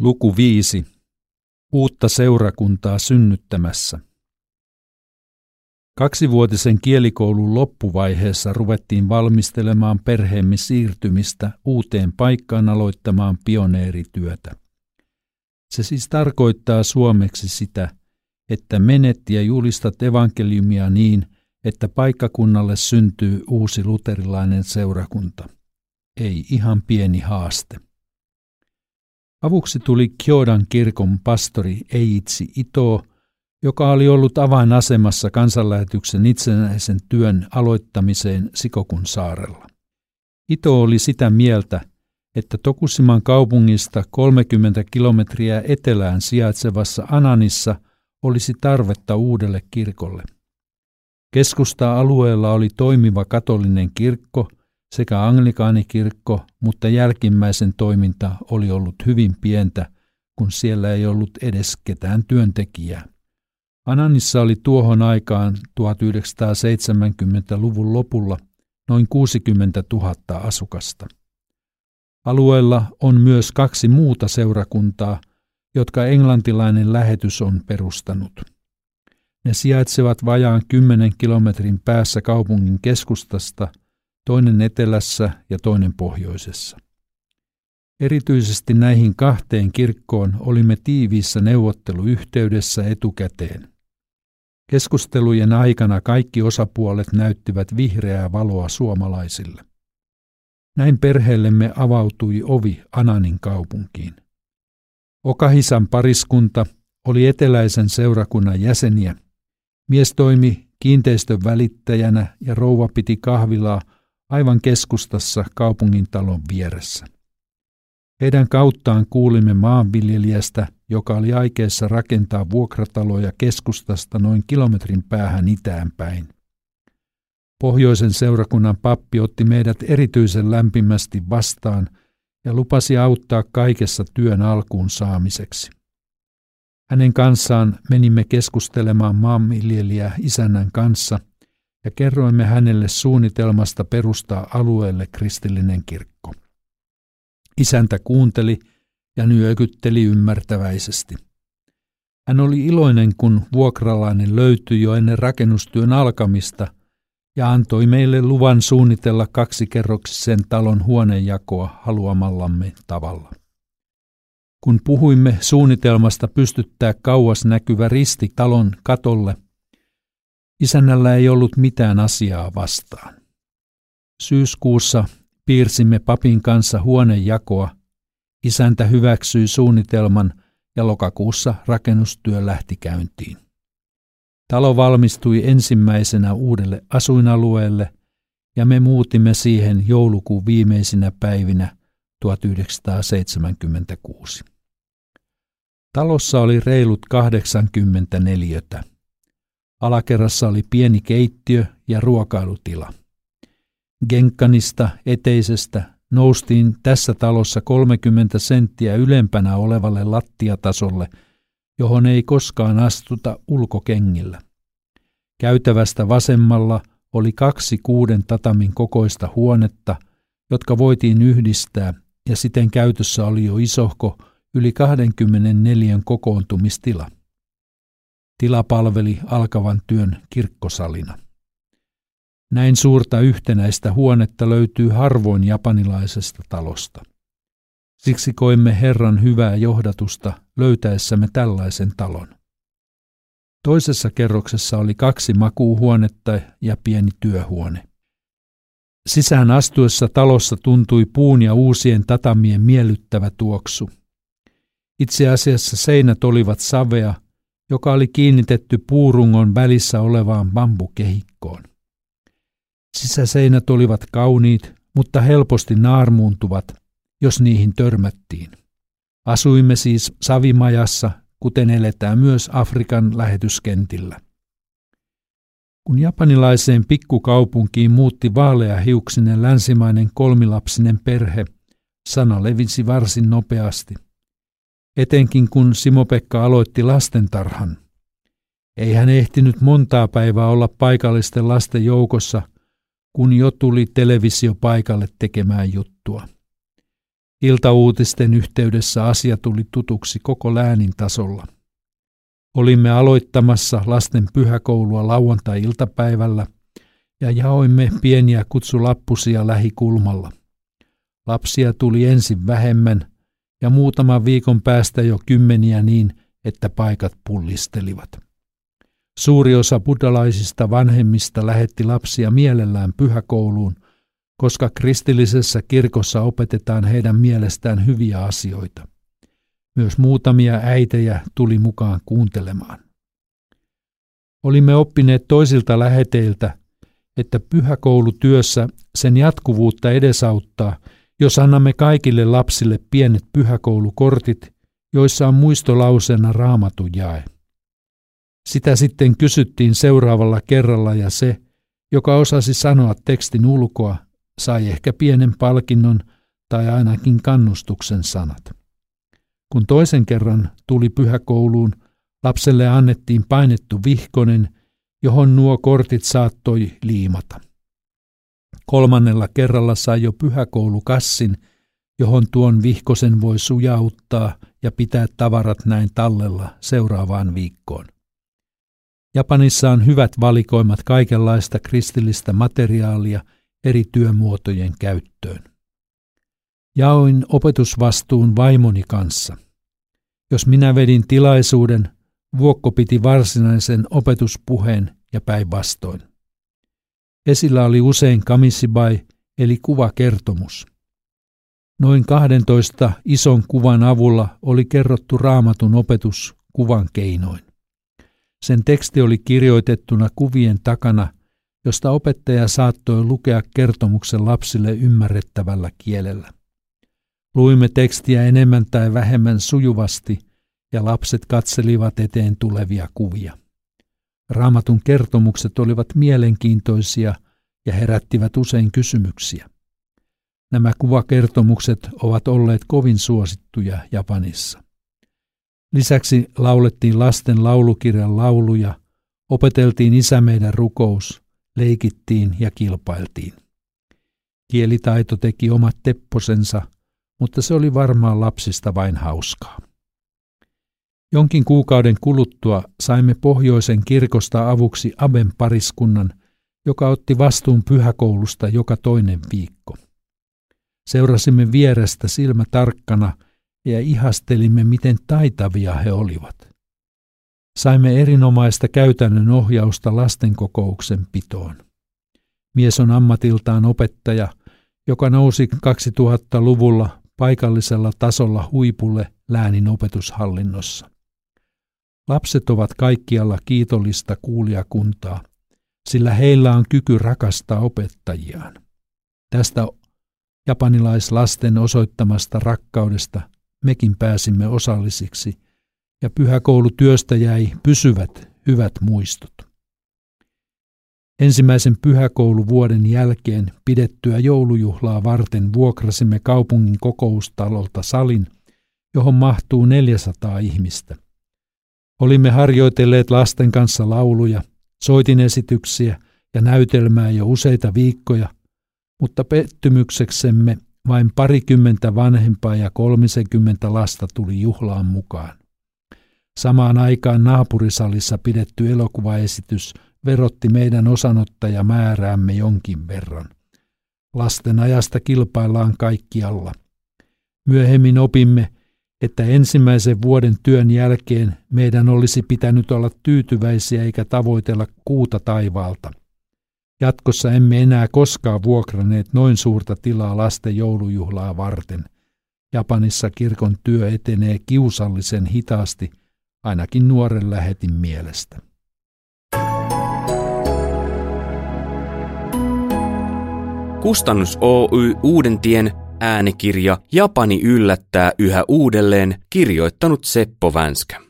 Luku 5. Uutta seurakuntaa synnyttämässä. Kaksivuotisen kielikoulun loppuvaiheessa ruvettiin valmistelemaan perheemme siirtymistä uuteen paikkaan aloittamaan pioneerityötä. Se siis tarkoittaa suomeksi sitä, että menet ja julistat evankeliumia niin, että paikkakunnalle syntyy uusi luterilainen seurakunta. Ei ihan pieni haaste. Avuksi tuli Kyodan kirkon pastori Eitsi Ito, joka oli ollut avainasemassa kansanlähetyksen itsenäisen työn aloittamiseen Sikokun saarella. Ito oli sitä mieltä, että Tokusiman kaupungista 30 kilometriä etelään sijaitsevassa Ananissa olisi tarvetta uudelle kirkolle. Keskusta-alueella oli toimiva katolinen kirkko – sekä anglikaanikirkko, mutta jälkimmäisen toiminta oli ollut hyvin pientä, kun siellä ei ollut edes ketään työntekijää. Ananissa oli tuohon aikaan 1970-luvun lopulla noin 60 000 asukasta. Alueella on myös kaksi muuta seurakuntaa, jotka englantilainen lähetys on perustanut. Ne sijaitsevat vajaan 10 kilometrin päässä kaupungin keskustasta – toinen etelässä ja toinen pohjoisessa. Erityisesti näihin kahteen kirkkoon olimme tiiviissä neuvotteluyhteydessä etukäteen. Keskustelujen aikana kaikki osapuolet näyttivät vihreää valoa suomalaisille. Näin perheellemme avautui ovi Ananin kaupunkiin. Okahisan pariskunta oli eteläisen seurakunnan jäseniä. Mies toimi kiinteistön välittäjänä ja rouva piti kahvilaa aivan keskustassa kaupungin talon vieressä. Heidän kauttaan kuulimme maanviljelijästä, joka oli aikeessa rakentaa vuokrataloja keskustasta noin kilometrin päähän itään päin. Pohjoisen seurakunnan pappi otti meidät erityisen lämpimästi vastaan ja lupasi auttaa kaikessa työn alkuun saamiseksi. Hänen kanssaan menimme keskustelemaan maanviljelijä isännän kanssa ja kerroimme hänelle suunnitelmasta perustaa alueelle kristillinen kirkko. Isäntä kuunteli ja nyökytteli ymmärtäväisesti. Hän oli iloinen, kun vuokralainen löytyi jo ennen rakennustyön alkamista ja antoi meille luvan suunnitella kaksikerroksisen talon huonejakoa haluamallamme tavalla. Kun puhuimme suunnitelmasta pystyttää kauas näkyvä risti talon katolle – Isännällä ei ollut mitään asiaa vastaan. Syyskuussa piirsimme papin kanssa huonejakoa. Isäntä hyväksyi suunnitelman ja lokakuussa rakennustyö lähti käyntiin. Talo valmistui ensimmäisenä uudelle asuinalueelle ja me muutimme siihen joulukuun viimeisinä päivinä 1976. Talossa oli reilut 80 neliötä. Alakerrassa oli pieni keittiö ja ruokailutila. Genkkanista eteisestä noustiin tässä talossa 30 senttiä ylempänä olevalle lattiatasolle, johon ei koskaan astuta ulkokengillä. Käytävästä vasemmalla oli kaksi kuuden tatamin kokoista huonetta, jotka voitiin yhdistää, ja siten käytössä oli jo isohko yli 24 kokoontumistila. Tila palveli alkavan työn kirkkosalina. Näin suurta yhtenäistä huonetta löytyy harvoin japanilaisesta talosta. Siksi koimme Herran hyvää johdatusta löytäessämme tällaisen talon. Toisessa kerroksessa oli kaksi makuuhuonetta ja pieni työhuone. Sisään astuessa talossa tuntui puun ja uusien tatamien miellyttävä tuoksu. Itse asiassa seinät olivat savea joka oli kiinnitetty puurungon välissä olevaan bambukehikkoon. Sisäseinät olivat kauniit, mutta helposti naarmuuntuvat, jos niihin törmättiin. Asuimme siis savimajassa, kuten eletään myös Afrikan lähetyskentillä. Kun japanilaiseen pikkukaupunkiin muutti vaaleahiuksinen länsimainen kolmilapsinen perhe, sana levisi varsin nopeasti – etenkin kun Simo-Pekka aloitti lastentarhan. Ei hän ehtinyt montaa päivää olla paikallisten lasten joukossa, kun jo tuli televisio paikalle tekemään juttua. Iltauutisten yhteydessä asia tuli tutuksi koko läänin tasolla. Olimme aloittamassa lasten pyhäkoulua lauantai-iltapäivällä ja jaoimme pieniä kutsulappusia lähikulmalla. Lapsia tuli ensin vähemmän ja muutaman viikon päästä jo kymmeniä niin, että paikat pullistelivat. Suuri osa buddalaisista vanhemmista lähetti lapsia mielellään pyhäkouluun, koska kristillisessä kirkossa opetetaan heidän mielestään hyviä asioita. Myös muutamia äitejä tuli mukaan kuuntelemaan. Olimme oppineet toisilta läheteiltä, että pyhäkoulutyössä sen jatkuvuutta edesauttaa, jos annamme kaikille lapsille pienet pyhäkoulukortit, joissa on muistolauseena raamatun jae. Sitä sitten kysyttiin seuraavalla kerralla ja se, joka osasi sanoa tekstin ulkoa, sai ehkä pienen palkinnon tai ainakin kannustuksen sanat. Kun toisen kerran tuli pyhäkouluun, lapselle annettiin painettu vihkonen, johon nuo kortit saattoi liimata. Kolmannella kerralla sai jo pyhäkoulukassin, johon tuon vihkosen voi sujauttaa ja pitää tavarat näin tallella seuraavaan viikkoon. Japanissa on hyvät valikoimat kaikenlaista kristillistä materiaalia eri työmuotojen käyttöön. Jaoin opetusvastuun vaimoni kanssa. Jos minä vedin tilaisuuden, Vuokko piti varsinaisen opetuspuheen ja päinvastoin. Esillä oli usein kamisibai eli kuvakertomus. Noin 12 ison kuvan avulla oli kerrottu raamatun opetus kuvan keinoin. Sen teksti oli kirjoitettuna kuvien takana, josta opettaja saattoi lukea kertomuksen lapsille ymmärrettävällä kielellä. Luimme tekstiä enemmän tai vähemmän sujuvasti, ja lapset katselivat eteen tulevia kuvia. Raamatun kertomukset olivat mielenkiintoisia ja herättivät usein kysymyksiä. Nämä kuvakertomukset ovat olleet kovin suosittuja Japanissa. Lisäksi laulettiin lasten laulukirjan lauluja, opeteltiin isä meidän rukous, leikittiin ja kilpailtiin. Kielitaito teki omat tepposensa, mutta se oli varmaan lapsista vain hauskaa. Jonkin kuukauden kuluttua saimme pohjoisen kirkosta avuksi Aben pariskunnan, joka otti vastuun pyhäkoulusta joka toinen viikko. Seurasimme vierestä silmä tarkkana ja ihastelimme, miten taitavia he olivat. Saimme erinomaista käytännön ohjausta lastenkokouksen pitoon. Mies on ammatiltaan opettaja, joka nousi 2000-luvulla paikallisella tasolla huipulle läänin opetushallinnossa. Lapset ovat kaikkialla kiitollista kuulijakuntaa, sillä heillä on kyky rakastaa opettajiaan. Tästä japanilaislasten osoittamasta rakkaudesta mekin pääsimme osallisiksi, ja pyhäkoulutyöstä jäi pysyvät hyvät muistot. Ensimmäisen pyhäkouluvuoden jälkeen pidettyä joulujuhlaa varten vuokrasimme kaupungin kokoustalolta salin, johon mahtuu 400 ihmistä – Olimme harjoitelleet lasten kanssa lauluja, soitin esityksiä ja näytelmää jo useita viikkoja, mutta pettymykseksemme vain parikymmentä vanhempaa ja kolmisenkymmentä lasta tuli juhlaan mukaan. Samaan aikaan naapurisalissa pidetty elokuvaesitys verotti meidän osanottajamääräämme jonkin verran. Lasten ajasta kilpaillaan kaikkialla. Myöhemmin opimme, että ensimmäisen vuoden työn jälkeen meidän olisi pitänyt olla tyytyväisiä eikä tavoitella kuuta taivaalta. Jatkossa emme enää koskaan vuokraneet noin suurta tilaa lasten joulujuhlaa varten. Japanissa kirkon työ etenee kiusallisen hitaasti, ainakin nuoren lähetin mielestä. Kustannus Oy Uudentien äänikirja Japani yllättää yhä uudelleen kirjoittanut Seppo Vänskä.